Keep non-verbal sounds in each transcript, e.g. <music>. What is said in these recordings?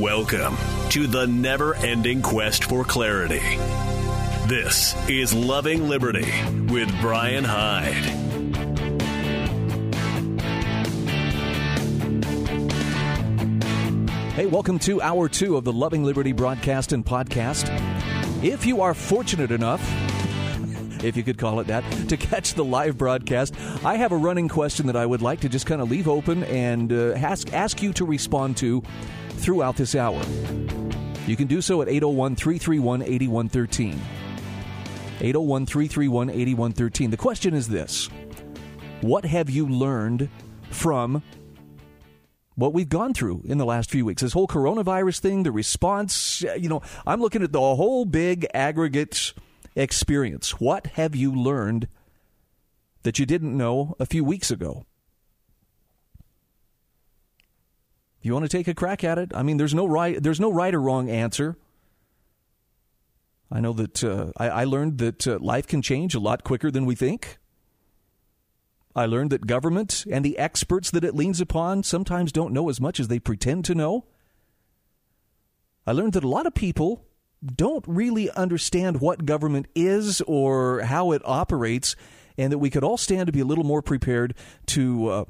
Welcome to the never ending quest for clarity. This is Loving Liberty with Brian Hyde. Hey, welcome to hour two of the Loving Liberty broadcast and podcast. If you are fortunate enough, <laughs> if you could call it that, to catch the live broadcast, I have a running question that I would like to just kind of leave open and uh, ask ask you to respond to throughout this hour. You can do so at 801 331 8113. 801 331 8113. The question is this What have you learned from what we've gone through in the last few weeks? This whole coronavirus thing, the response, uh, you know, I'm looking at the whole big aggregate experience. What have you learned that you didn't know a few weeks ago? You want to take a crack at it, I mean, there's no right, there's no right or wrong answer. I know that uh, I, I, learned that uh, life can change a lot quicker than we think. I learned that government and the experts that it leans upon sometimes don't know as much as they pretend to know. I learned that a lot of people don't really understand what government is or how it operates, and that we could all stand to be a little more prepared to. Uh,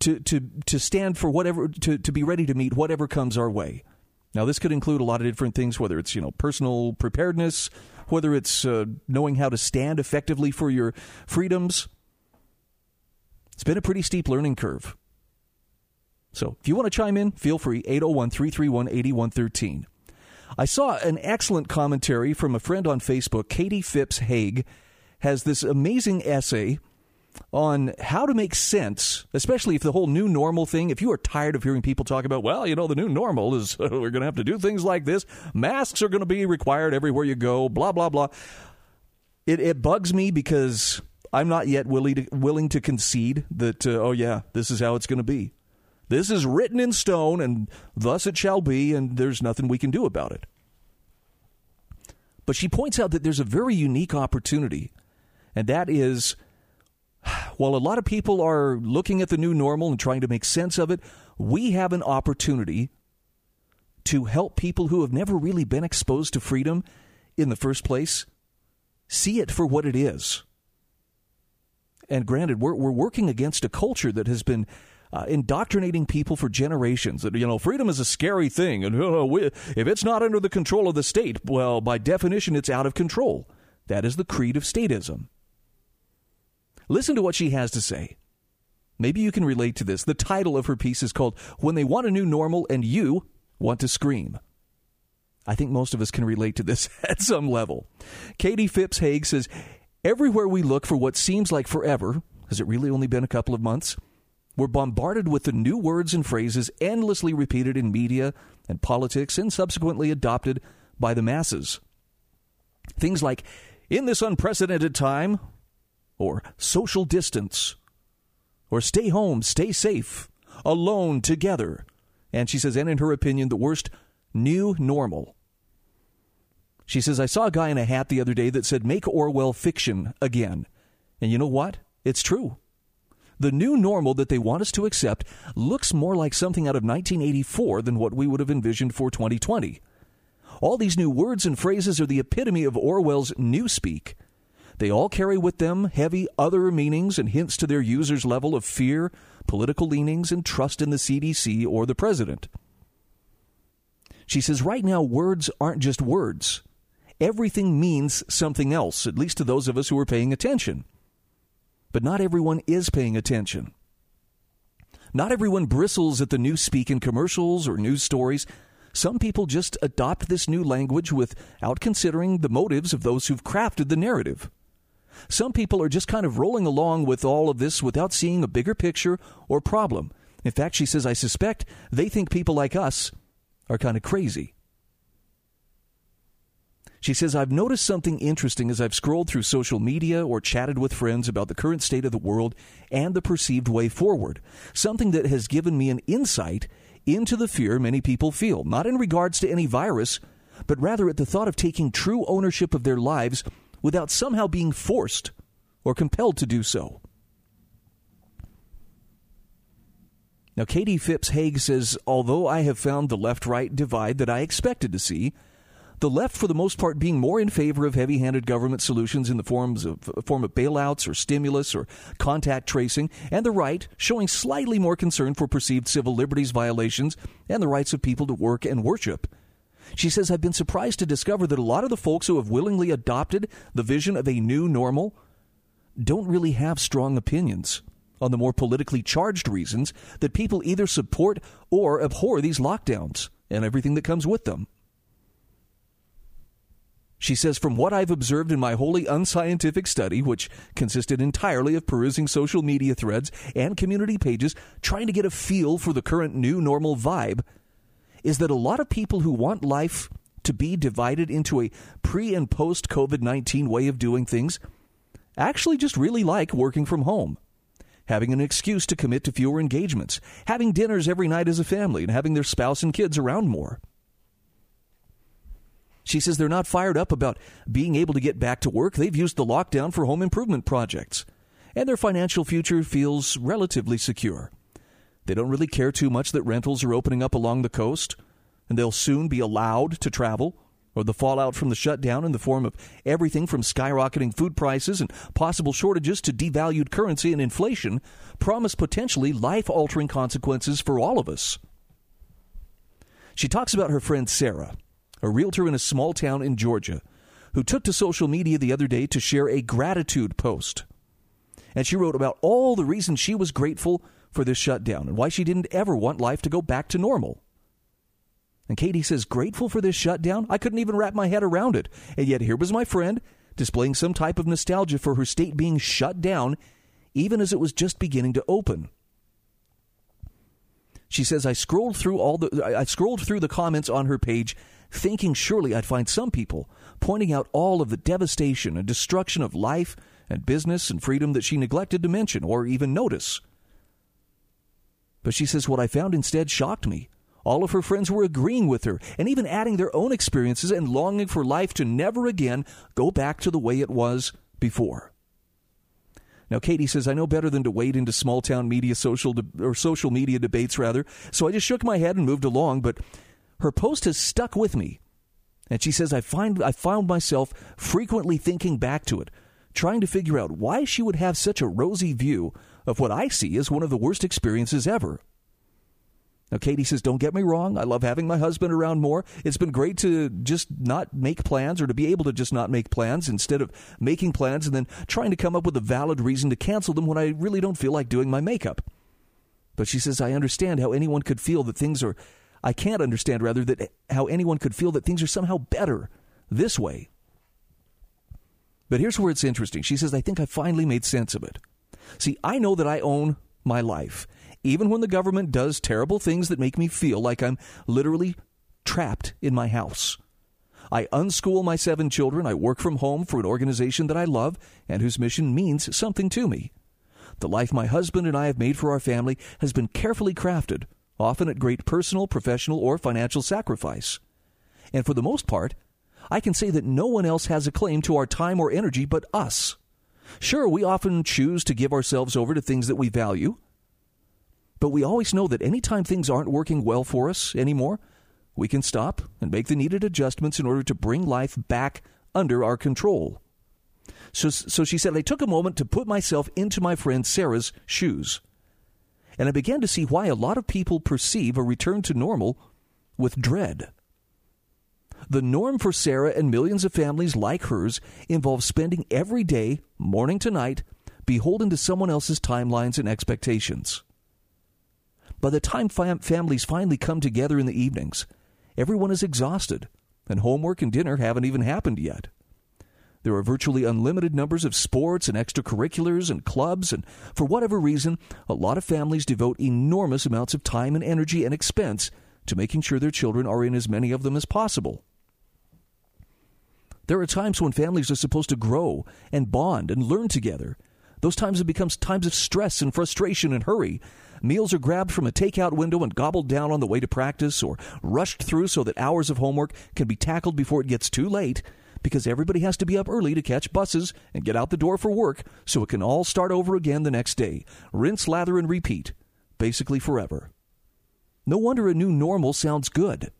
to, to, to stand for whatever, to, to be ready to meet whatever comes our way. Now, this could include a lot of different things, whether it's you know personal preparedness, whether it's uh, knowing how to stand effectively for your freedoms. It's been a pretty steep learning curve. So, if you want to chime in, feel free 801 331 8113. I saw an excellent commentary from a friend on Facebook, Katie Phipps Haig, has this amazing essay on how to make sense, especially if the whole new normal thing, if you are tired of hearing people talk about, well, you know, the new normal is <laughs> we're going to have to do things like this, masks are going to be required everywhere you go, blah, blah, blah. It, it bugs me because I'm not yet willing to, willing to concede that, uh, oh, yeah, this is how it's going to be. This is written in stone, and thus it shall be, and there's nothing we can do about it. But she points out that there's a very unique opportunity, and that is while a lot of people are looking at the new normal and trying to make sense of it, we have an opportunity to help people who have never really been exposed to freedom in the first place see it for what it is. And granted, we're, we're working against a culture that has been uh, indoctrinating people for generations that you know freedom is a scary thing and <laughs> uh, we, if it's not under the control of the state well by definition it's out of control that is the creed of statism Listen to what she has to say. Maybe you can relate to this. The title of her piece is called When They Want a New Normal and You Want to Scream. I think most of us can relate to this <laughs> at some level. Katie Phipps Haig says, Everywhere we look for what seems like forever, has it really only been a couple of months? We're bombarded with the new words and phrases endlessly repeated in media and politics and subsequently adopted by the masses. Things like, in this unprecedented time, or social distance, or stay home, stay safe, alone, together. And she says, and in her opinion, the worst new normal. She says, I saw a guy in a hat the other day that said, make Orwell fiction again. And you know what? It's true. The new normal that they want us to accept looks more like something out of 1984 than what we would have envisioned for 2020. All these new words and phrases are the epitome of Orwell's newspeak. They all carry with them heavy other meanings and hints to their users' level of fear, political leanings, and trust in the CDC or the president. She says right now, words aren't just words. Everything means something else, at least to those of us who are paying attention. But not everyone is paying attention. Not everyone bristles at the new speak in commercials or news stories. Some people just adopt this new language without considering the motives of those who've crafted the narrative. Some people are just kind of rolling along with all of this without seeing a bigger picture or problem. In fact, she says, I suspect they think people like us are kind of crazy. She says, I've noticed something interesting as I've scrolled through social media or chatted with friends about the current state of the world and the perceived way forward. Something that has given me an insight into the fear many people feel, not in regards to any virus, but rather at the thought of taking true ownership of their lives without somehow being forced or compelled to do so. Now, Katie Phipps Haig says, although I have found the left right divide that I expected to see, the left, for the most part, being more in favor of heavy handed government solutions in the forms of, form of bailouts or stimulus or contact tracing, and the right showing slightly more concern for perceived civil liberties violations and the rights of people to work and worship. She says, I've been surprised to discover that a lot of the folks who have willingly adopted the vision of a new normal don't really have strong opinions on the more politically charged reasons that people either support or abhor these lockdowns and everything that comes with them. She says, From what I've observed in my wholly unscientific study, which consisted entirely of perusing social media threads and community pages, trying to get a feel for the current new normal vibe, is that a lot of people who want life to be divided into a pre and post COVID 19 way of doing things actually just really like working from home. Having an excuse to commit to fewer engagements, having dinners every night as a family, and having their spouse and kids around more. She says they're not fired up about being able to get back to work. They've used the lockdown for home improvement projects, and their financial future feels relatively secure. They don't really care too much that rentals are opening up along the coast, and they'll soon be allowed to travel, or the fallout from the shutdown in the form of everything from skyrocketing food prices and possible shortages to devalued currency and inflation promise potentially life altering consequences for all of us. She talks about her friend Sarah a realtor in a small town in Georgia, who took to social media the other day to share a gratitude post. And she wrote about all the reasons she was grateful for this shutdown and why she didn't ever want life to go back to normal. And Katie says, grateful for this shutdown? I couldn't even wrap my head around it. And yet here was my friend displaying some type of nostalgia for her state being shut down, even as it was just beginning to open. She says I scrolled through all the I scrolled through the comments on her page thinking surely I'd find some people pointing out all of the devastation and destruction of life and business and freedom that she neglected to mention or even notice. But she says what I found instead shocked me. All of her friends were agreeing with her and even adding their own experiences and longing for life to never again go back to the way it was before. Now, Katie says, I know better than to wade into small town media social de- or social media debates, rather. So I just shook my head and moved along. But her post has stuck with me. And she says, I, find, I found myself frequently thinking back to it, trying to figure out why she would have such a rosy view of what I see as one of the worst experiences ever. Now, Katie says, Don't get me wrong. I love having my husband around more. It's been great to just not make plans or to be able to just not make plans instead of making plans and then trying to come up with a valid reason to cancel them when I really don't feel like doing my makeup. But she says, I understand how anyone could feel that things are I can't understand, rather, that how anyone could feel that things are somehow better this way. But here's where it's interesting. She says, I think I finally made sense of it. See, I know that I own my life, even when the government does terrible things that make me feel like I'm literally trapped in my house. I unschool my seven children. I work from home for an organization that I love and whose mission means something to me. The life my husband and I have made for our family has been carefully crafted often at great personal, professional, or financial sacrifice. And for the most part, I can say that no one else has a claim to our time or energy but us. Sure, we often choose to give ourselves over to things that we value, but we always know that anytime things aren't working well for us anymore, we can stop and make the needed adjustments in order to bring life back under our control. So, so she said, I took a moment to put myself into my friend Sarah's shoes and I began to see why a lot of people perceive a return to normal with dread. The norm for Sarah and millions of families like hers involves spending every day, morning to night, beholden to someone else's timelines and expectations. By the time fam- families finally come together in the evenings, everyone is exhausted, and homework and dinner haven't even happened yet. There are virtually unlimited numbers of sports and extracurriculars and clubs, and for whatever reason, a lot of families devote enormous amounts of time and energy and expense to making sure their children are in as many of them as possible. There are times when families are supposed to grow and bond and learn together. Those times have become times of stress and frustration and hurry. Meals are grabbed from a takeout window and gobbled down on the way to practice or rushed through so that hours of homework can be tackled before it gets too late because everybody has to be up early to catch buses and get out the door for work so it can all start over again the next day. Rinse, lather, and repeat. basically forever. No wonder a new normal sounds good.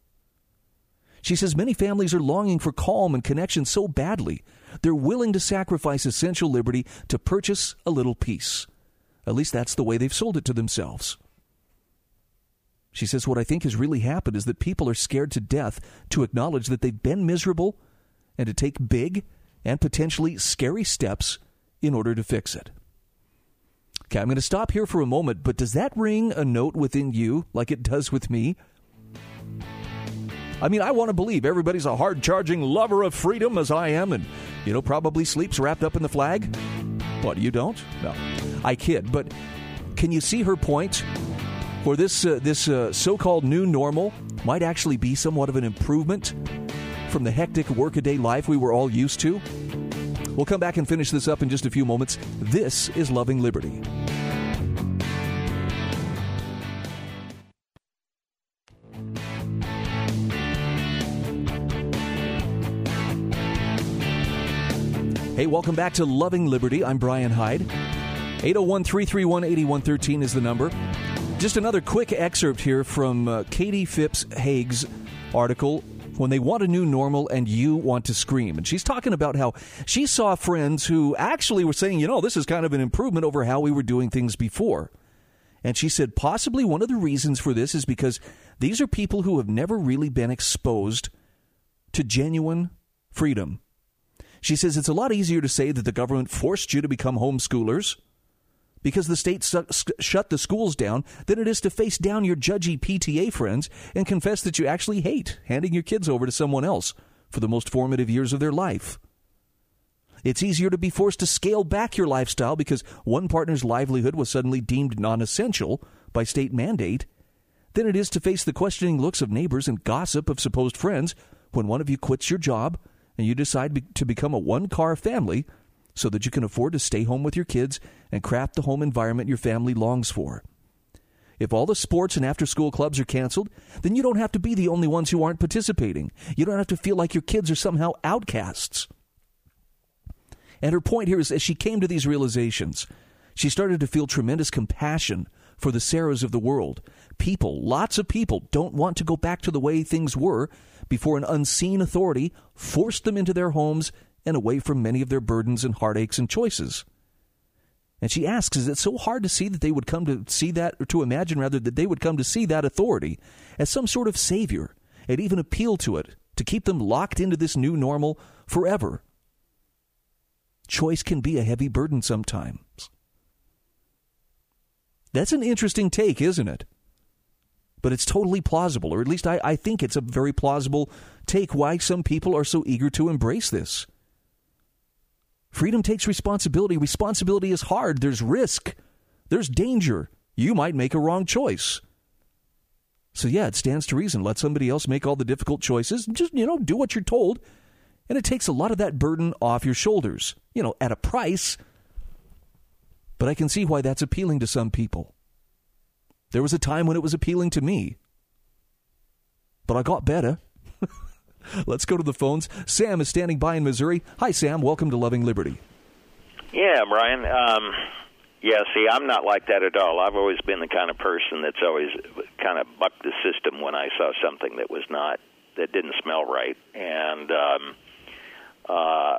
She says many families are longing for calm and connection so badly, they're willing to sacrifice essential liberty to purchase a little peace. At least that's the way they've sold it to themselves. She says, What I think has really happened is that people are scared to death to acknowledge that they've been miserable and to take big and potentially scary steps in order to fix it. Okay, I'm going to stop here for a moment, but does that ring a note within you like it does with me? I mean, I want to believe everybody's a hard charging lover of freedom as I am and, you know, probably sleeps wrapped up in the flag. What, you don't? No. I kid, but can you see her point? Where this, uh, this uh, so called new normal might actually be somewhat of an improvement from the hectic workaday life we were all used to? We'll come back and finish this up in just a few moments. This is Loving Liberty. Hey, welcome back to Loving Liberty. I'm Brian Hyde. 801 331 8113 is the number. Just another quick excerpt here from uh, Katie Phipps Haig's article when they want a new normal and you want to scream. And she's talking about how she saw friends who actually were saying, you know, this is kind of an improvement over how we were doing things before. And she said possibly one of the reasons for this is because these are people who have never really been exposed to genuine freedom she says it's a lot easier to say that the government forced you to become homeschoolers because the state su- shut the schools down than it is to face down your judgy PTA friends and confess that you actually hate handing your kids over to someone else for the most formative years of their life. It's easier to be forced to scale back your lifestyle because one partner's livelihood was suddenly deemed non essential by state mandate than it is to face the questioning looks of neighbors and gossip of supposed friends when one of you quits your job and you decide to become a one car family so that you can afford to stay home with your kids and craft the home environment your family longs for. If all the sports and after school clubs are canceled, then you don't have to be the only ones who aren't participating. You don't have to feel like your kids are somehow outcasts. And her point here is as she came to these realizations, she started to feel tremendous compassion for the Sarahs of the world. People, lots of people, don't want to go back to the way things were before an unseen authority forced them into their homes and away from many of their burdens and heartaches and choices. And she asks, is it so hard to see that they would come to see that, or to imagine rather, that they would come to see that authority as some sort of savior and even appeal to it to keep them locked into this new normal forever? Choice can be a heavy burden sometimes. That's an interesting take, isn't it? But it's totally plausible, or at least I, I think it's a very plausible take why some people are so eager to embrace this. Freedom takes responsibility. Responsibility is hard. There's risk. There's danger. You might make a wrong choice. So, yeah, it stands to reason. Let somebody else make all the difficult choices. Just, you know, do what you're told. And it takes a lot of that burden off your shoulders, you know, at a price. But I can see why that's appealing to some people. There was a time when it was appealing to me. But I got better. <laughs> Let's go to the phones. Sam is standing by in Missouri. Hi, Sam. Welcome to Loving Liberty. Yeah, Brian. Um, yeah, see, I'm not like that at all. I've always been the kind of person that's always kind of bucked the system when I saw something that was not, that didn't smell right. And um, uh,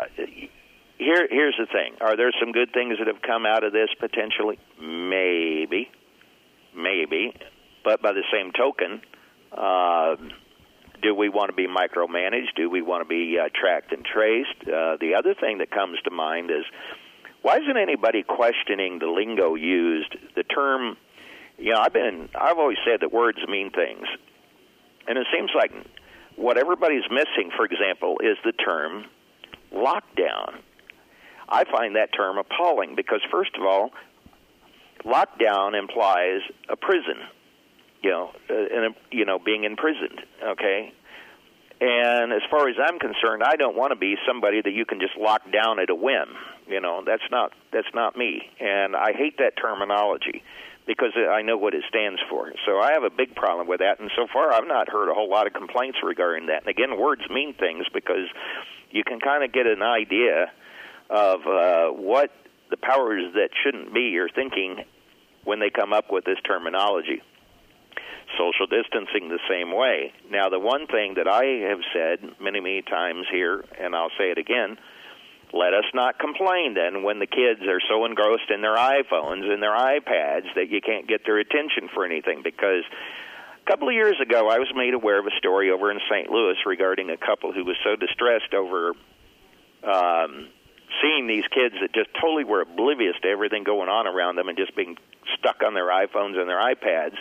here, here's the thing: Are there some good things that have come out of this potentially? Maybe maybe. But by the same token, uh, do we want to be micromanaged? Do we want to be uh, tracked and traced? Uh, the other thing that comes to mind is why isn't anybody questioning the lingo used? The term, you know, I've been, I've always said that words mean things, and it seems like what everybody's missing, for example, is the term lockdown. I find that term appalling because, first of all, lockdown implies a prison, you know, uh, and you know being imprisoned. Okay, and as far as I'm concerned, I don't want to be somebody that you can just lock down at a whim. You know, that's not that's not me, and I hate that terminology because I know what it stands for. So I have a big problem with that, and so far I've not heard a whole lot of complaints regarding that. And again, words mean things because you can kind of get an idea of uh, what the powers that shouldn't be are thinking when they come up with this terminology. Social distancing the same way. Now, the one thing that I have said many, many times here, and I'll say it again let us not complain then when the kids are so engrossed in their iPhones and their iPads that you can't get their attention for anything because a couple of years ago I was made aware of a story over in St. Louis regarding a couple who was so distressed over um seeing these kids that just totally were oblivious to everything going on around them and just being stuck on their iPhones and their iPads.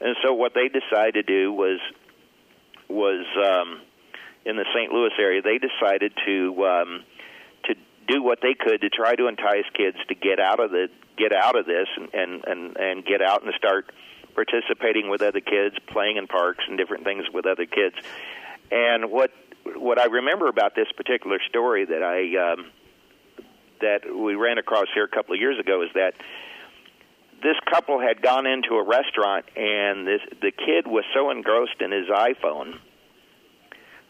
And so what they decided to do was was um in the St. Louis area they decided to um to do what they could to try to entice kids to get out of the get out of this and and and, and get out and start participating with other kids, playing in parks and different things with other kids. And what what I remember about this particular story that I um, that we ran across here a couple of years ago is that this couple had gone into a restaurant and this the kid was so engrossed in his iPhone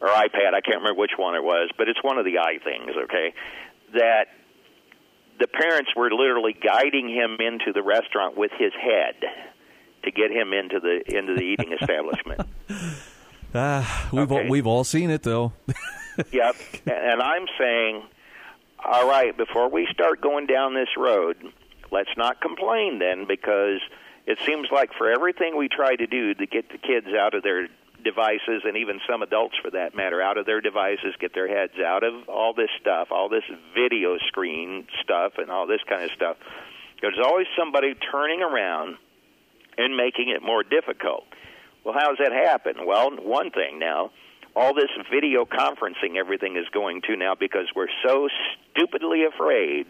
or iPad, I can't remember which one it was, but it's one of the i things, okay? that the parents were literally guiding him into the restaurant with his head to get him into the into the eating establishment. <laughs> Ah, we've okay. all, we've all seen it though. <laughs> yep, and I'm saying, all right, before we start going down this road, let's not complain then because it seems like for everything we try to do to get the kids out of their devices and even some adults for that matter out of their devices get their heads out of all this stuff all this video screen stuff and all this kind of stuff there's always somebody turning around and making it more difficult. Well how does that happen? Well one thing now all this video conferencing everything is going to now because we're so stupidly afraid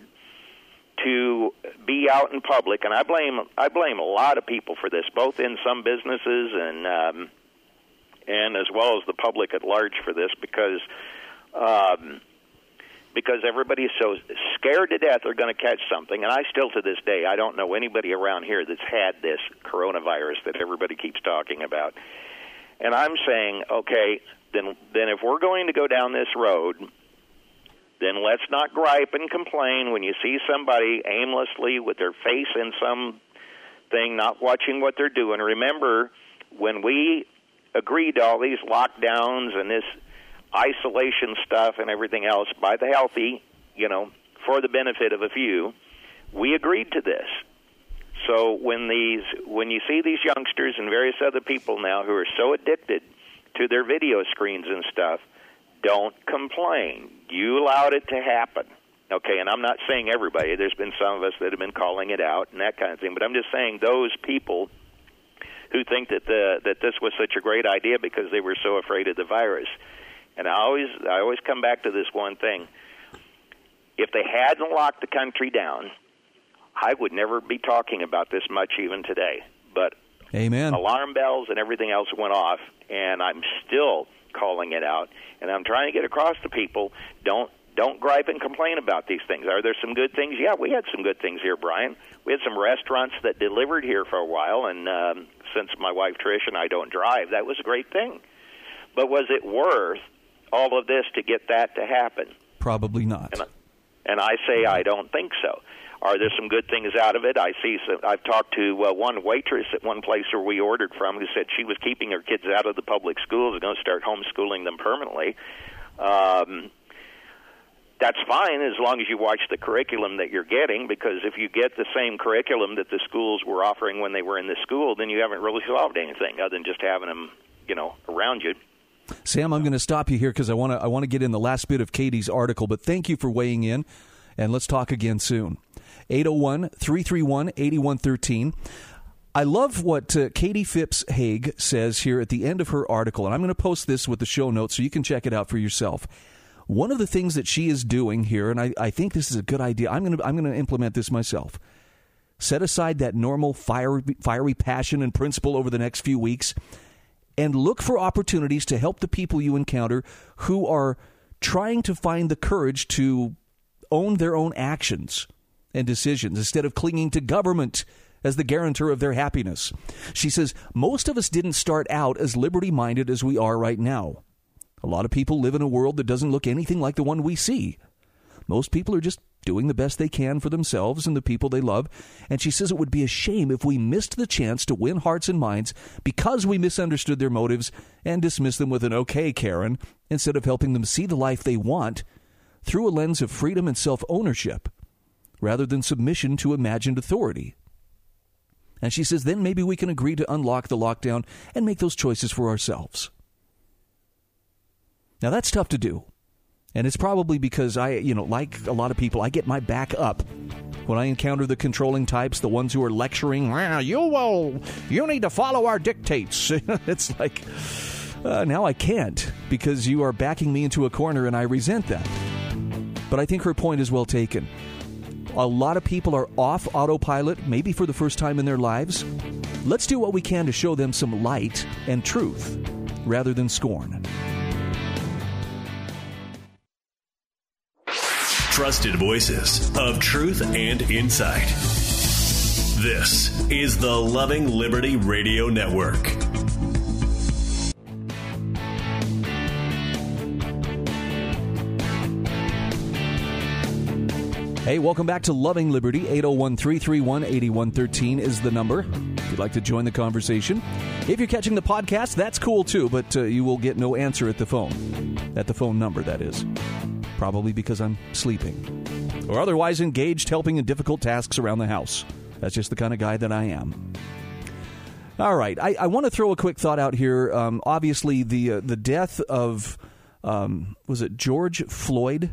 to be out in public and i blame i blame a lot of people for this both in some businesses and um and as well as the public at large for this because um, because everybody is so scared to death they're going to catch something. And I still, to this day, I don't know anybody around here that's had this coronavirus that everybody keeps talking about. And I'm saying, okay, then then if we're going to go down this road, then let's not gripe and complain when you see somebody aimlessly with their face in some thing, not watching what they're doing. Remember, when we agreed to all these lockdowns and this isolation stuff and everything else by the healthy, you know, for the benefit of a few, we agreed to this. So when these when you see these youngsters and various other people now who are so addicted to their video screens and stuff, don't complain. You allowed it to happen. Okay, and I'm not saying everybody. There's been some of us that have been calling it out and that kind of thing, but I'm just saying those people who think that the that this was such a great idea because they were so afraid of the virus. And I always I always come back to this one thing. If they hadn't locked the country down, I would never be talking about this much even today. But Amen. Alarm bells and everything else went off and I'm still calling it out and I'm trying to get across to people don't don't gripe and complain about these things. Are there some good things? Yeah, we had some good things here, Brian. We had some restaurants that delivered here for a while, and um, since my wife Trish and I don't drive, that was a great thing. But was it worth all of this to get that to happen? Probably not. And, and I say I don't think so. Are there some good things out of it? I see. Some, I've talked to uh, one waitress at one place where we ordered from who said she was keeping her kids out of the public schools and going to start homeschooling them permanently. Um, that's fine as long as you watch the curriculum that you're getting because if you get the same curriculum that the schools were offering when they were in the school then you haven't really solved anything other than just having them you know around you Sam I'm going to stop you here because I want to I want to get in the last bit of Katie's article but thank you for weighing in and let's talk again soon 801-331-8113 I love what uh, Katie Phipps Haig says here at the end of her article, and I'm going to post this with the show notes so you can check it out for yourself. One of the things that she is doing here, and I, I think this is a good idea, I'm going to I'm going to implement this myself. Set aside that normal fiery, fiery passion and principle over the next few weeks and look for opportunities to help the people you encounter who are trying to find the courage to own their own actions and decisions instead of clinging to government as the guarantor of their happiness. She says, Most of us didn't start out as liberty minded as we are right now. A lot of people live in a world that doesn't look anything like the one we see. Most people are just doing the best they can for themselves and the people they love. And she says it would be a shame if we missed the chance to win hearts and minds because we misunderstood their motives and dismissed them with an okay, Karen, instead of helping them see the life they want through a lens of freedom and self ownership rather than submission to imagined authority. And she says, then maybe we can agree to unlock the lockdown and make those choices for ourselves. Now, that's tough to do. And it's probably because I, you know, like a lot of people, I get my back up when I encounter the controlling types, the ones who are lecturing, well, you will, you need to follow our dictates. <laughs> it's like, uh, now I can't because you are backing me into a corner and I resent that. But I think her point is well taken. A lot of people are off autopilot, maybe for the first time in their lives. Let's do what we can to show them some light and truth rather than scorn. Trusted voices of truth and insight. This is the Loving Liberty Radio Network. Hey, welcome back to Loving Liberty. 801 331 8113 is the number. If you'd like to join the conversation. If you're catching the podcast, that's cool too, but uh, you will get no answer at the phone. At the phone number, that is. Probably because I'm sleeping. Or otherwise engaged helping in difficult tasks around the house. That's just the kind of guy that I am. All right, I, I want to throw a quick thought out here. Um, obviously, the uh, the death of um, was it George Floyd?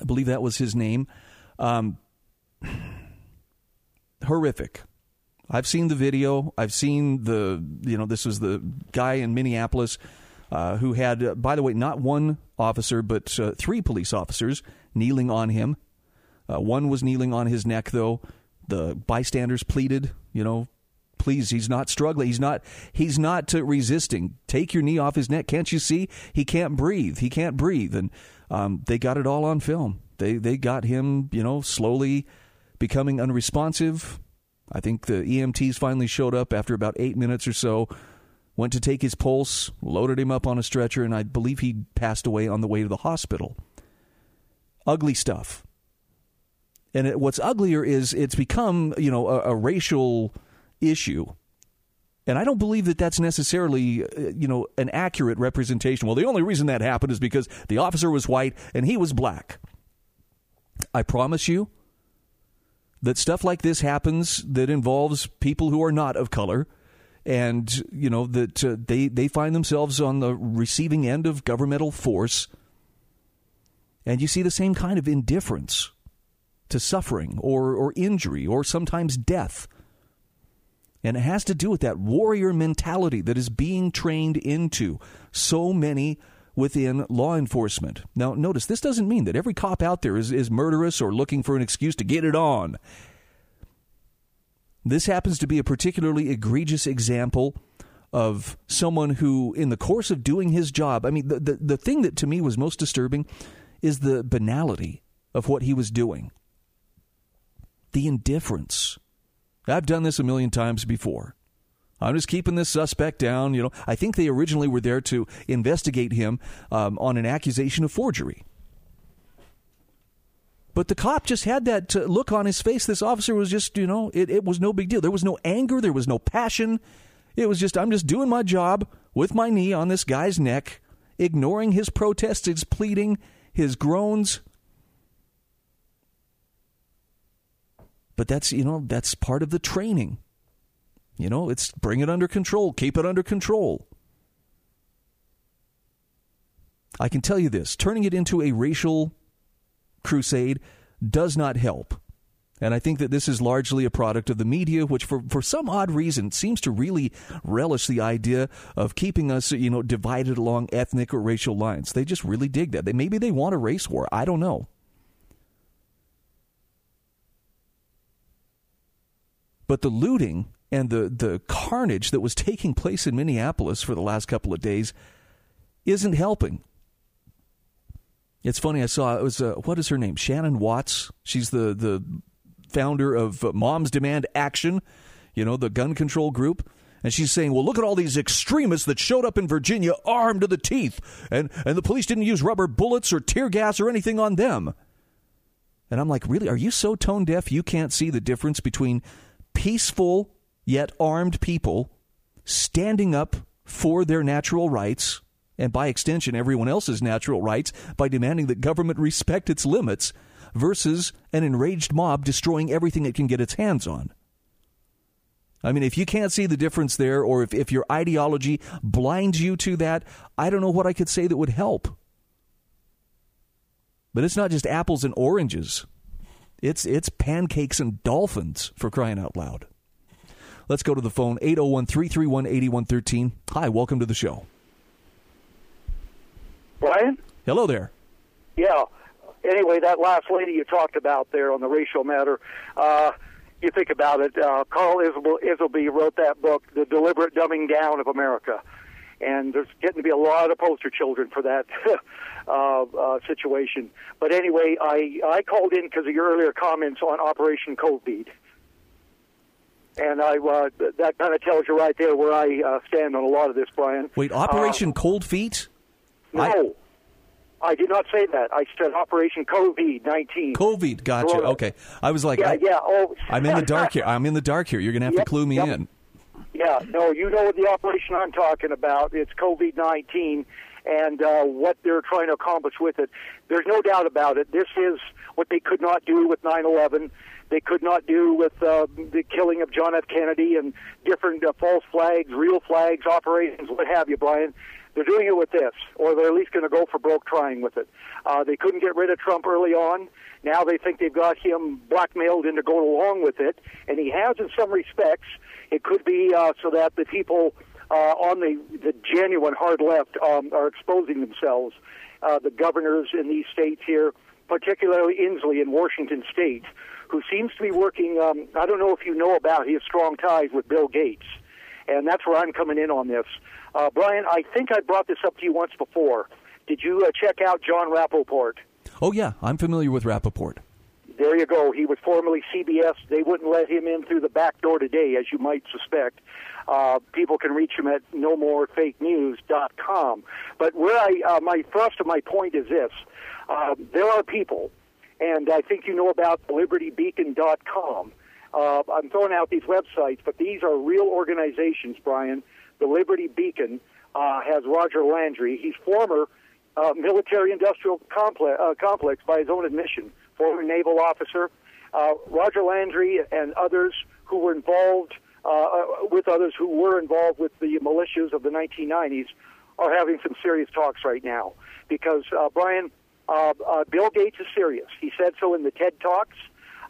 I believe that was his name. Um, horrific. I've seen the video. I've seen the, you know, this was the guy in Minneapolis uh, who had, uh, by the way, not one officer, but uh, three police officers kneeling on him. Uh, one was kneeling on his neck, though. The bystanders pleaded, you know, please, he's not struggling. He's not, he's not uh, resisting. Take your knee off his neck. Can't you see? He can't breathe. He can't breathe. And um, they got it all on film. They they got him, you know, slowly becoming unresponsive. I think the EMTs finally showed up after about eight minutes or so. Went to take his pulse, loaded him up on a stretcher, and I believe he passed away on the way to the hospital. Ugly stuff. And it, what's uglier is it's become, you know, a, a racial issue and I don't believe that that's necessarily, uh, you know, an accurate representation. Well, the only reason that happened is because the officer was white and he was black. I promise you that stuff like this happens that involves people who are not of color and you know that uh, they they find themselves on the receiving end of governmental force and you see the same kind of indifference to suffering or or injury or sometimes death and it has to do with that warrior mentality that is being trained into so many within law enforcement. Now, notice this doesn't mean that every cop out there is, is murderous or looking for an excuse to get it on. This happens to be a particularly egregious example of someone who, in the course of doing his job, I mean, the, the, the thing that to me was most disturbing is the banality of what he was doing, the indifference I've done this a million times before. I'm just keeping this suspect down. You know, I think they originally were there to investigate him um, on an accusation of forgery. But the cop just had that uh, look on his face. This officer was just, you know, it, it was no big deal. There was no anger. There was no passion. It was just, I'm just doing my job with my knee on this guy's neck, ignoring his protests, his pleading, his groans. But that's, you know, that's part of the training. You know, it's bring it under control, keep it under control. I can tell you this turning it into a racial crusade does not help. And I think that this is largely a product of the media, which for, for some odd reason seems to really relish the idea of keeping us, you know, divided along ethnic or racial lines. They just really dig that. They, maybe they want a race war. I don't know. But the looting and the, the carnage that was taking place in Minneapolis for the last couple of days isn't helping. It's funny. I saw it was uh, what is her name? Shannon Watts. She's the the founder of uh, Moms Demand Action. You know the gun control group. And she's saying, well, look at all these extremists that showed up in Virginia armed to the teeth, and, and the police didn't use rubber bullets or tear gas or anything on them. And I'm like, really? Are you so tone deaf you can't see the difference between peaceful yet armed people standing up for their natural rights, and by extension, everyone else's natural rights, by demanding that government respect its limits, versus an enraged mob destroying everything it can get its hands on? I mean, if you can't see the difference there, or if, if your ideology blinds you to that, I don't know what I could say that would help. But it's not just apples and oranges. It's it's pancakes and dolphins for crying out loud. Let's go to the phone 801-331-8113. Hi, welcome to the show. Brian? Hello there. Yeah. Anyway, that last lady you talked about there on the racial matter, uh, you think about it, uh, Carl Iselby wrote that book, The Deliberate Dumbing Down of America. And there's getting to be a lot of poster children for that <laughs> uh, uh, situation. But anyway, I, I called in because of your earlier comments on Operation Cold Feet. And I uh, that kind of tells you right there where I uh, stand on a lot of this, Brian. Wait, Operation Cold Feet? No. I- I did not say that. I said Operation COVID nineteen. COVID, gotcha. Corona. Okay, I was like, yeah, I, yeah. Oh, I'm in the dark <laughs> here. I'm in the dark here. You're going to have yep, to clue me yep. in. Yeah, no, you know what the operation I'm talking about. It's COVID nineteen, and uh, what they're trying to accomplish with it. There's no doubt about it. This is what they could not do with 9/11. They could not do with uh, the killing of John F. Kennedy and different uh, false flags, real flags, operations, what have you, Brian. They're doing it with this, or they're at least going to go for broke trying with it. Uh, they couldn't get rid of Trump early on. Now they think they've got him blackmailed into going along with it, and he has in some respects. It could be uh, so that the people uh, on the, the genuine hard left um, are exposing themselves. Uh, the governors in these states here, particularly Inslee in Washington State, who seems to be working. Um, I don't know if you know about his strong ties with Bill Gates, and that's where I'm coming in on this. Uh, Brian, I think I brought this up to you once before. Did you uh, check out John Rappoport? Oh, yeah, I'm familiar with Rappoport. There you go. He was formerly CBS. They wouldn't let him in through the back door today, as you might suspect. Uh, people can reach him at no more fake nomorefakenews.com. But where I, uh, my thrust of my point is this: uh, there are people, and I think you know about LibertyBeacon.com. Uh, I'm throwing out these websites, but these are real organizations, Brian, the Liberty Beacon uh, has Roger Landry. He's former uh, military-industrial complex, uh, complex, by his own admission, former naval officer. Uh, Roger Landry and others who were involved uh, uh, with others who were involved with the militias of the 1990s are having some serious talks right now because Brian, Bill Gates is serious. He said so in the TED Talks.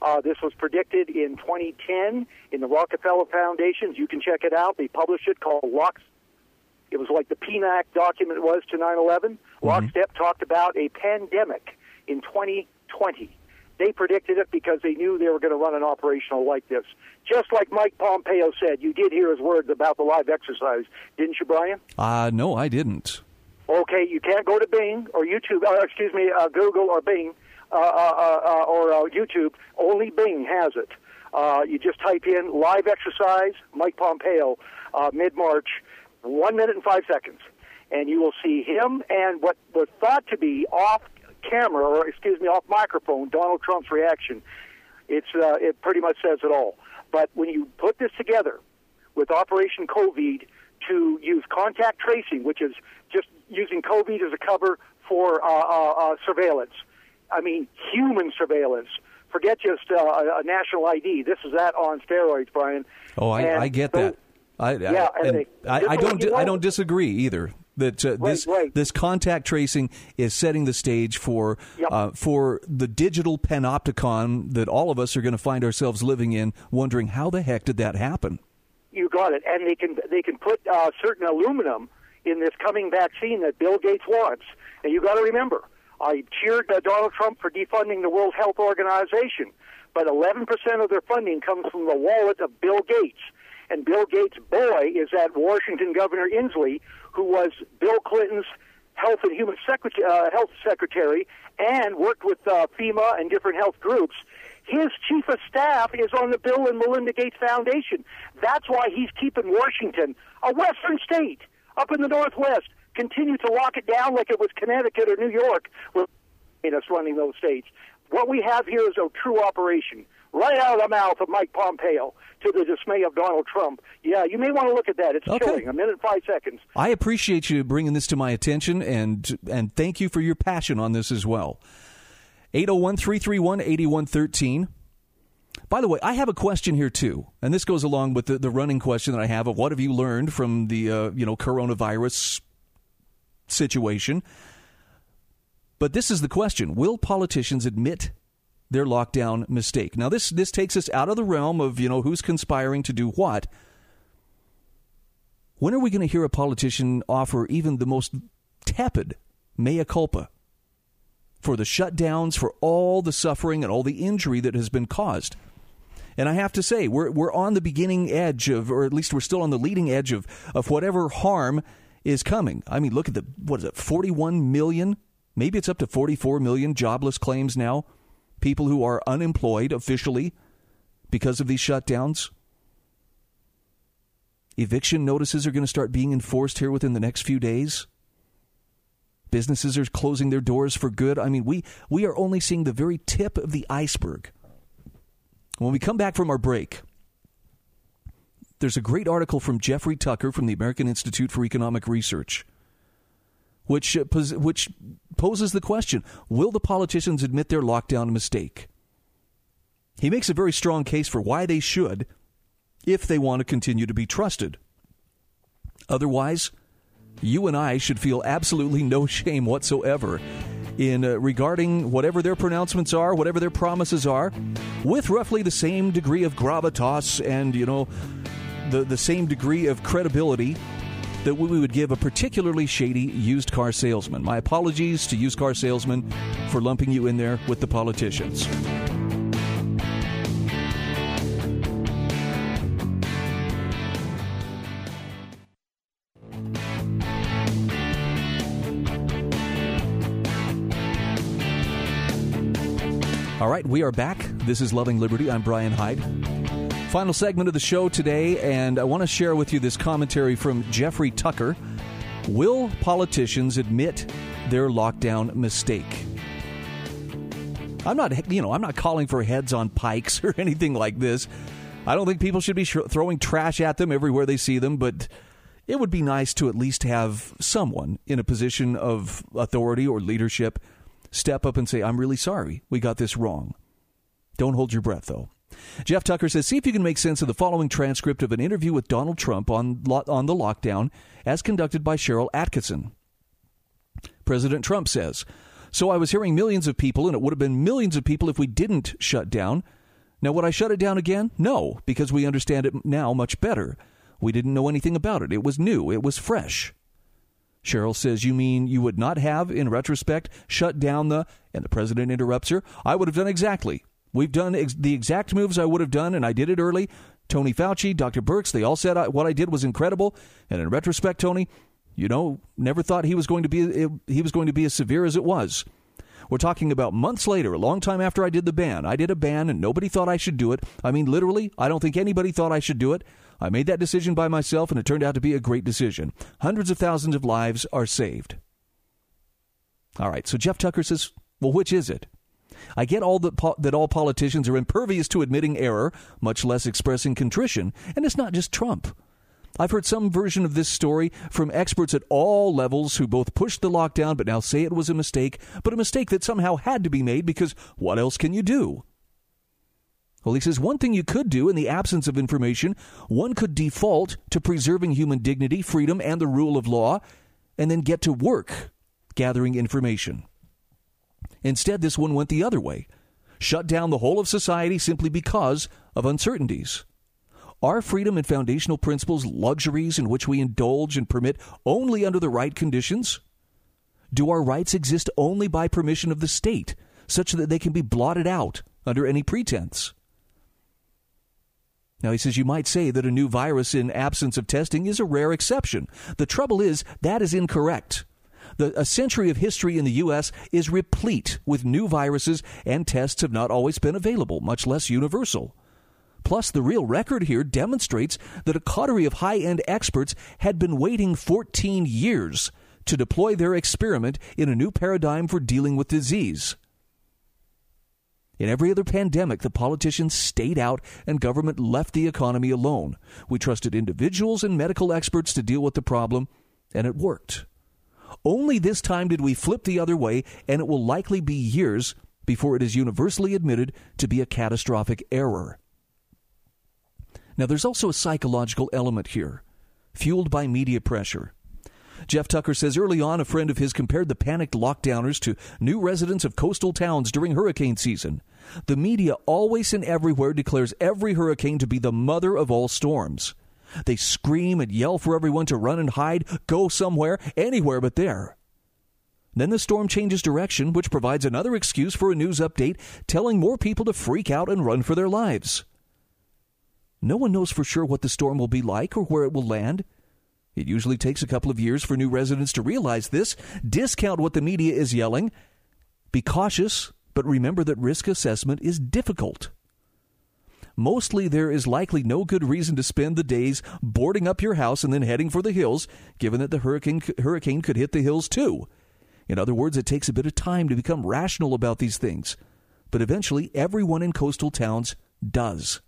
Uh, this was predicted in 2010 in the Rockefeller Foundations. You can check it out. They published it called Locks. It was like the PNAC document was to 9/11. Mm-hmm. Lockstep talked about a pandemic in 2020. They predicted it because they knew they were going to run an operational like this. Just like Mike Pompeo said, you did hear his words about the live exercise, didn't you, Brian? Uh, no, I didn't. Okay, you can't go to Bing or YouTube, uh, excuse me, uh, Google or Bing uh, uh, uh, or YouTube. Only Bing has it. you just type in live exercise Mike Pompeo mid March, one minute and five seconds, and you will see him and what was thought to be off camera or excuse me off microphone Donald Trump's reaction. It's it pretty much says it all. But when you put this together with Operation COVID to use contact tracing, which is just using COVID as a cover for uh, uh, uh, surveillance, I mean, human surveillance. Forget just uh, a, national ID. This is that on steroids, Brian. Oh, I, I get so, that. I, yeah, I, they, I, I don't. I don't disagree either. That uh, this right, right. this contact tracing is setting the stage for yep. uh, for the digital panopticon that all of us are going to find ourselves living in, wondering how the heck did that happen. You got it, and they can they can put uh, certain aluminum in this coming vaccine that Bill Gates wants. And you got to remember, I cheered uh, Donald Trump for defunding the World Health Organization, but 11% of their funding comes from the wallet of Bill Gates. And Bill Gates' boy is that Washington Governor Inslee, who was Bill Clinton's Health and Human Secretary, uh, Health Secretary and worked with uh, FEMA and different health groups. His chief of staff is on the Bill and Melinda Gates Foundation. That's why he's keeping Washington, a Western state, up in the Northwest, continue to lock it down like it was Connecticut or New York, with us running those states. What we have here is a true operation, right out of the mouth of Mike Pompeo, to the dismay of Donald Trump. Yeah, you may want to look at that. It's Okay. chilling. A minute, five seconds. I appreciate you bringing this to my attention, and and thank you for your passion on this as well. 801 331 8113. By the way, I have a question here too, and this goes along with the, the running question that I have of what have you learned from the uh, you know coronavirus situation. But this is the question: Will politicians admit their lockdown mistake? Now, this this takes us out of the realm of you know who's conspiring to do what. When are we going to hear a politician offer even the most tepid mea culpa for the shutdowns, for all the suffering and all the injury that has been caused? And I have to say, we're we're on the beginning edge of, or at least we're still on the leading edge of of whatever harm is coming. I mean, look at the what is it, forty one million? Maybe it's up to forty four million jobless claims now. People who are unemployed officially because of these shutdowns. Eviction notices are going to start being enforced here within the next few days. Businesses are closing their doors for good. I mean, we, we are only seeing the very tip of the iceberg. When we come back from our break, there's a great article from Jeffrey Tucker from the American Institute for Economic Research, which, uh, which poses the question Will the politicians admit their lockdown mistake? He makes a very strong case for why they should if they want to continue to be trusted. Otherwise, you and I should feel absolutely no <laughs> shame whatsoever in uh, regarding whatever their pronouncements are, whatever their promises are, with roughly the same degree of gravitas and, you know, the, the same degree of credibility that we would give a particularly shady used car salesman. My apologies to used car salesmen for lumping you in there with the politicians. All right, we are back. This is Loving Liberty. I'm Brian Hyde. Final segment of the show today, and I want to share with you this commentary from Jeffrey Tucker. Will politicians admit their lockdown mistake? I'm not, you know, I'm not calling for heads on pikes <laughs> or anything like this. I don't think people should be sh- throwing trash at them everywhere they see them, but it would be nice to at least have someone in a position of authority or leadership step up and say, I'm really sorry. We got this wrong. Don't hold your breath, though. Jeff Tucker says, see if you can make sense of the following transcript of an interview with Donald Trump on, lo- on the lockdown as conducted by Sharyl Attkisson. President Trump says, So I was hearing millions of people, and it would have been millions of people if we didn't shut down. Now, would I shut it down again? No, because we understand it now much better. We didn't know anything about it. It was new, it was fresh. Sharyl says, You mean you would not have, in retrospect, shut down the. And the president interrupts her. I would have done exactly. We've done ex- the exact moves I would have done, and I did it early. Tony Fauci, Dr. Birx, they all said I, what I did was incredible. And in retrospect, Tony, you know, never thought he was going to be it, he was going to be as severe as it was. We're talking about months later, a long time after I did the ban. I did a ban and nobody thought I should do it. I mean, literally, I don't think anybody thought I should do it. I made that decision by myself and it turned out to be a great decision. Hundreds of thousands of lives are saved. All right, so Jeff Tucker says, well, which is it? I get all that, po- that all politicians are impervious to admitting error, much less expressing contrition, and it's not just Trump. I've heard some version of this story from experts at all levels who both pushed the lockdown but now say it was a mistake, but a mistake that somehow had to be made because what else can you do? Well, he says one thing you could do in the absence of information, one could default to preserving human dignity, freedom, and the rule of law, and then get to work gathering information. Instead, this one went the other way shut down the whole of society simply because of uncertainties. Are freedom and foundational principles luxuries in which we indulge and permit only under the right conditions? Do our rights exist only by permission of the state, such that they can be blotted out under any pretense? Now, he says you might say that a new virus in absence of testing is a rare exception. The trouble is, that is incorrect. The, a century of history in the U.S. is replete with new viruses, and tests have not always been available, much less universal. Plus, the real record here demonstrates that a coterie of high end experts had been waiting 14 years to deploy their experiment in a new paradigm for dealing with disease. In every other pandemic, the politicians stayed out and government left the economy alone. We trusted individuals and medical experts to deal with the problem, and it worked. Only this time did we flip the other way, and it will likely be years before it is universally admitted to be a catastrophic error. Now, there's also a psychological element here, fueled by media pressure. Jeff Tucker says early on, a friend of his compared the panicked lockdowners to new residents of coastal towns during hurricane season. The media always and everywhere declares every hurricane to be the mother of all storms. They scream and yell for everyone to run and hide, go somewhere, anywhere but there. Then the storm changes direction, which provides another excuse for a news update telling more people to freak out and run for their lives. No one knows for sure what the storm will be like or where it will land. It usually takes a couple of years for new residents to realize this, discount what the media is yelling. Be cautious, but remember that risk assessment is difficult. Mostly, there is likely no good reason to spend the days boarding up your house and then heading for the hills, given that the hurricane, hurricane could hit the hills too. In other words, it takes a bit of time to become rational about these things. But eventually, everyone in coastal towns does.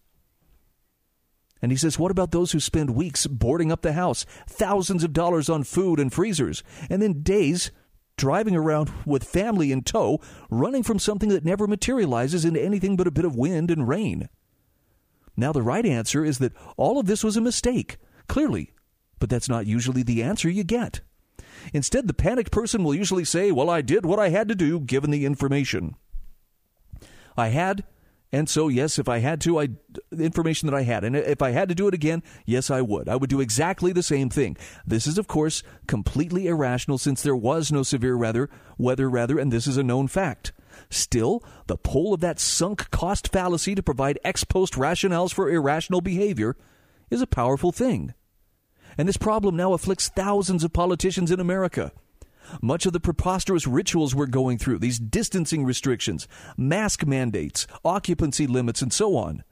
And he says, What about those who spend weeks boarding up the house, thousands of dollars on food and freezers, and then days driving around with family in tow, running from something that never materializes into anything but a bit of wind and rain? Now, the right answer is that all of this was a mistake, clearly, but that's not usually the answer you get. Instead, the panicked person will usually say, Well, I did what I had to do given the information. I had and so, yes, if I had to, I the information that I had, and if I had to do it again, yes, I would. I would do exactly the same thing. This is, of course, completely irrational since there was no severe weather, weather rather, and this is a known fact. Still, the pull of that sunk cost fallacy to provide ex post rationales for irrational behavior is a powerful thing. And this problem now afflicts thousands of politicians in America. Much of the preposterous rituals we're going through, these distancing restrictions, mask mandates, occupancy limits, and so on,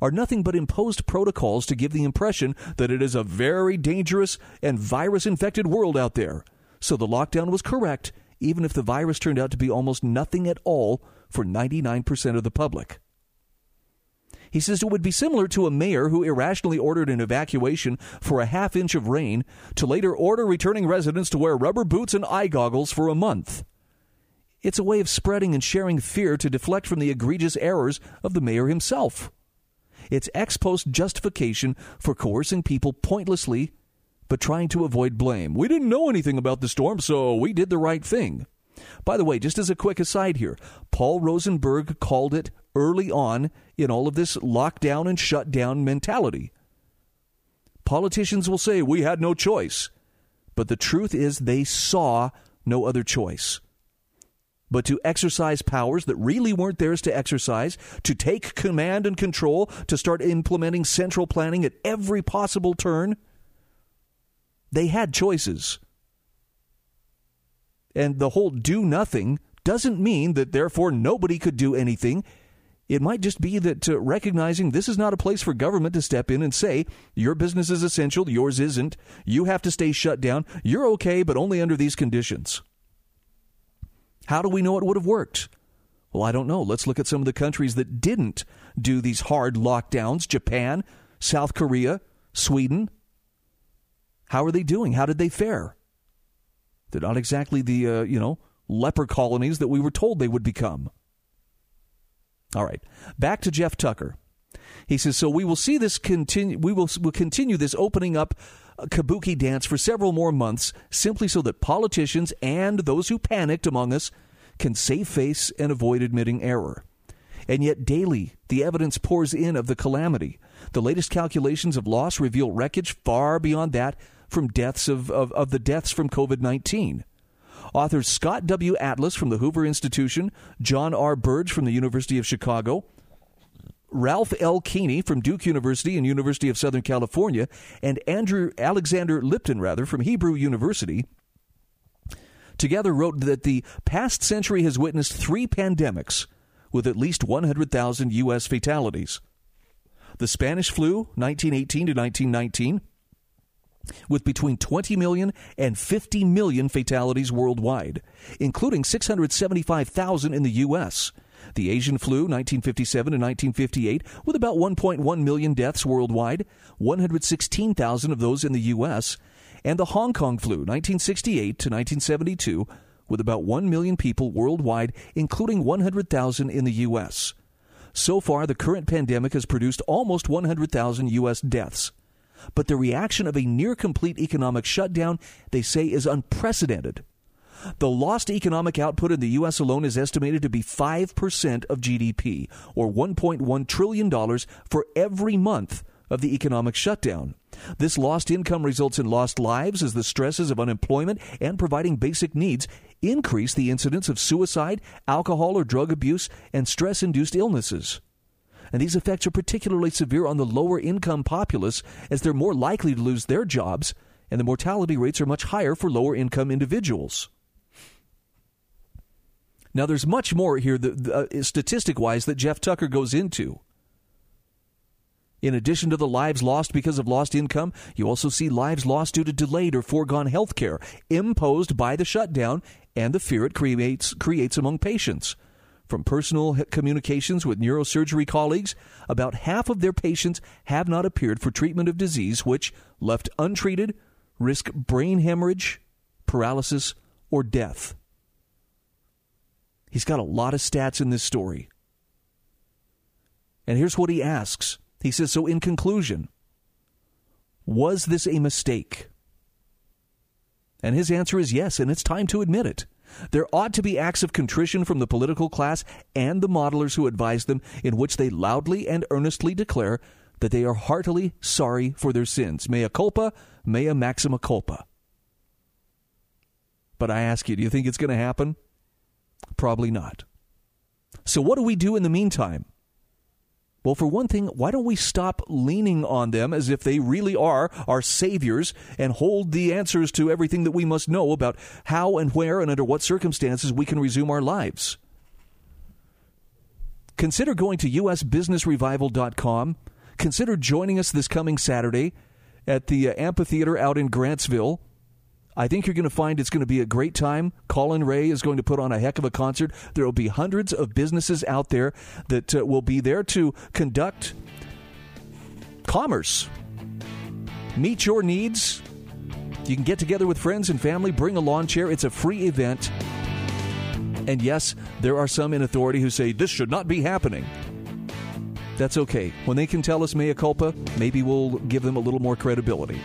are nothing but imposed protocols to give the impression that it is a very dangerous and virus infected world out there. So the lockdown was correct, even if the virus turned out to be almost nothing at all for 99% of the public. He says it would be similar to a mayor who irrationally ordered an evacuation for a half inch of rain to later order returning residents to wear rubber boots and eye goggles for a month. It's a way of spreading and sharing fear to deflect from the egregious errors of the mayor himself. It's ex post justification for coercing people pointlessly, but trying to avoid blame. We didn't know anything about the storm, so we did the right thing. By the way, just as a quick aside here, Paul Rosenberg called it early on in all of this lockdown and shutdown mentality. Politicians will say, We had no choice. But the truth is, they saw no other choice. But to exercise powers that really weren't theirs to exercise, to take command and control, to start implementing central planning at every possible turn, they had choices. And the whole do nothing doesn't mean that therefore nobody could do anything. It might just be that uh, recognizing this is not a place for government to step in and say, your business is essential, yours isn't. You have to stay shut down. You're okay, but only under these conditions. How do we know it would have worked? Well, I don't know. Let's look at some of the countries that didn't do these hard lockdowns Japan, South Korea, Sweden. How are they doing? How did they fare? They're not exactly the, uh, you know, leper colonies that we were told they would become. All right, back to Jeff Tucker. He says, so we will see this continue. We will will continue this opening up kabuki dance for several more months, simply so that politicians and those who panicked among us can save face and avoid admitting error. And yet, daily, the evidence pours in of the calamity. The latest calculations of loss reveal wreckage far beyond that from deaths of, of, of the deaths from COVID 19. Authors Scott W. Atlas from the Hoover Institution, John R. Birge from the University of Chicago, Ralph L. Keeney from Duke University and University of Southern California, and Andrew Alexander Lipton, rather, from Hebrew University, together wrote that the past century has witnessed three pandemics with at least 100,000 U.S. fatalities. The Spanish flu, 1918 to 1919, with between 20 million and 50 million fatalities worldwide, including 675,000 in the U.S. The Asian flu, 1957 to 1958, with about 1.1 million deaths worldwide, 116,000 of those in the U.S., and the Hong Kong flu, 1968 to 1972, with about 1 million people worldwide, including 100,000 in the U.S. So far, the current pandemic has produced almost 100,000 U.S. deaths. But the reaction of a near complete economic shutdown, they say, is unprecedented. The lost economic output in the U.S. alone is estimated to be 5% of GDP, or $1.1 trillion for every month of the economic shutdown. This lost income results in lost lives as the stresses of unemployment and providing basic needs increase the incidence of suicide, alcohol or drug abuse, and stress induced illnesses. And these effects are particularly severe on the lower income populace as they're more likely to lose their jobs, and the mortality rates are much higher for lower income individuals. Now, there's much more here, uh, statistic wise, that Jeff Tucker goes into. In addition to the lives lost because of lost income, you also see lives lost due to delayed or foregone health care imposed by the shutdown and the fear it creates, creates among patients. From personal communications with neurosurgery colleagues, about half of their patients have not appeared for treatment of disease which, left untreated, risk brain hemorrhage, paralysis, or death. He's got a lot of stats in this story. And here's what he asks he says, So, in conclusion, was this a mistake? And his answer is yes, and it's time to admit it. There ought to be acts of contrition from the political class and the modelers who advise them, in which they loudly and earnestly declare that they are heartily sorry for their sins. Mea culpa, mea maxima culpa. But I ask you, do you think it's going to happen? Probably not. So, what do we do in the meantime? Well, for one thing, why don't we stop leaning on them as if they really are our saviors and hold the answers to everything that we must know about how and where and under what circumstances we can resume our lives? Consider going to usbusinessrevival.com. Consider joining us this coming Saturday at the uh, amphitheater out in Grantsville. I think you're going to find it's going to be a great time. Collin Raye is going to put on a heck of a concert. There will be hundreds of businesses out there that uh, will be there to conduct commerce, meet your needs. You can get together with friends and family, bring a lawn chair. It's a free event. And yes, there are some in authority who say this should not be happening. That's okay. When they can tell us mea culpa, maybe we'll give them a little more credibility.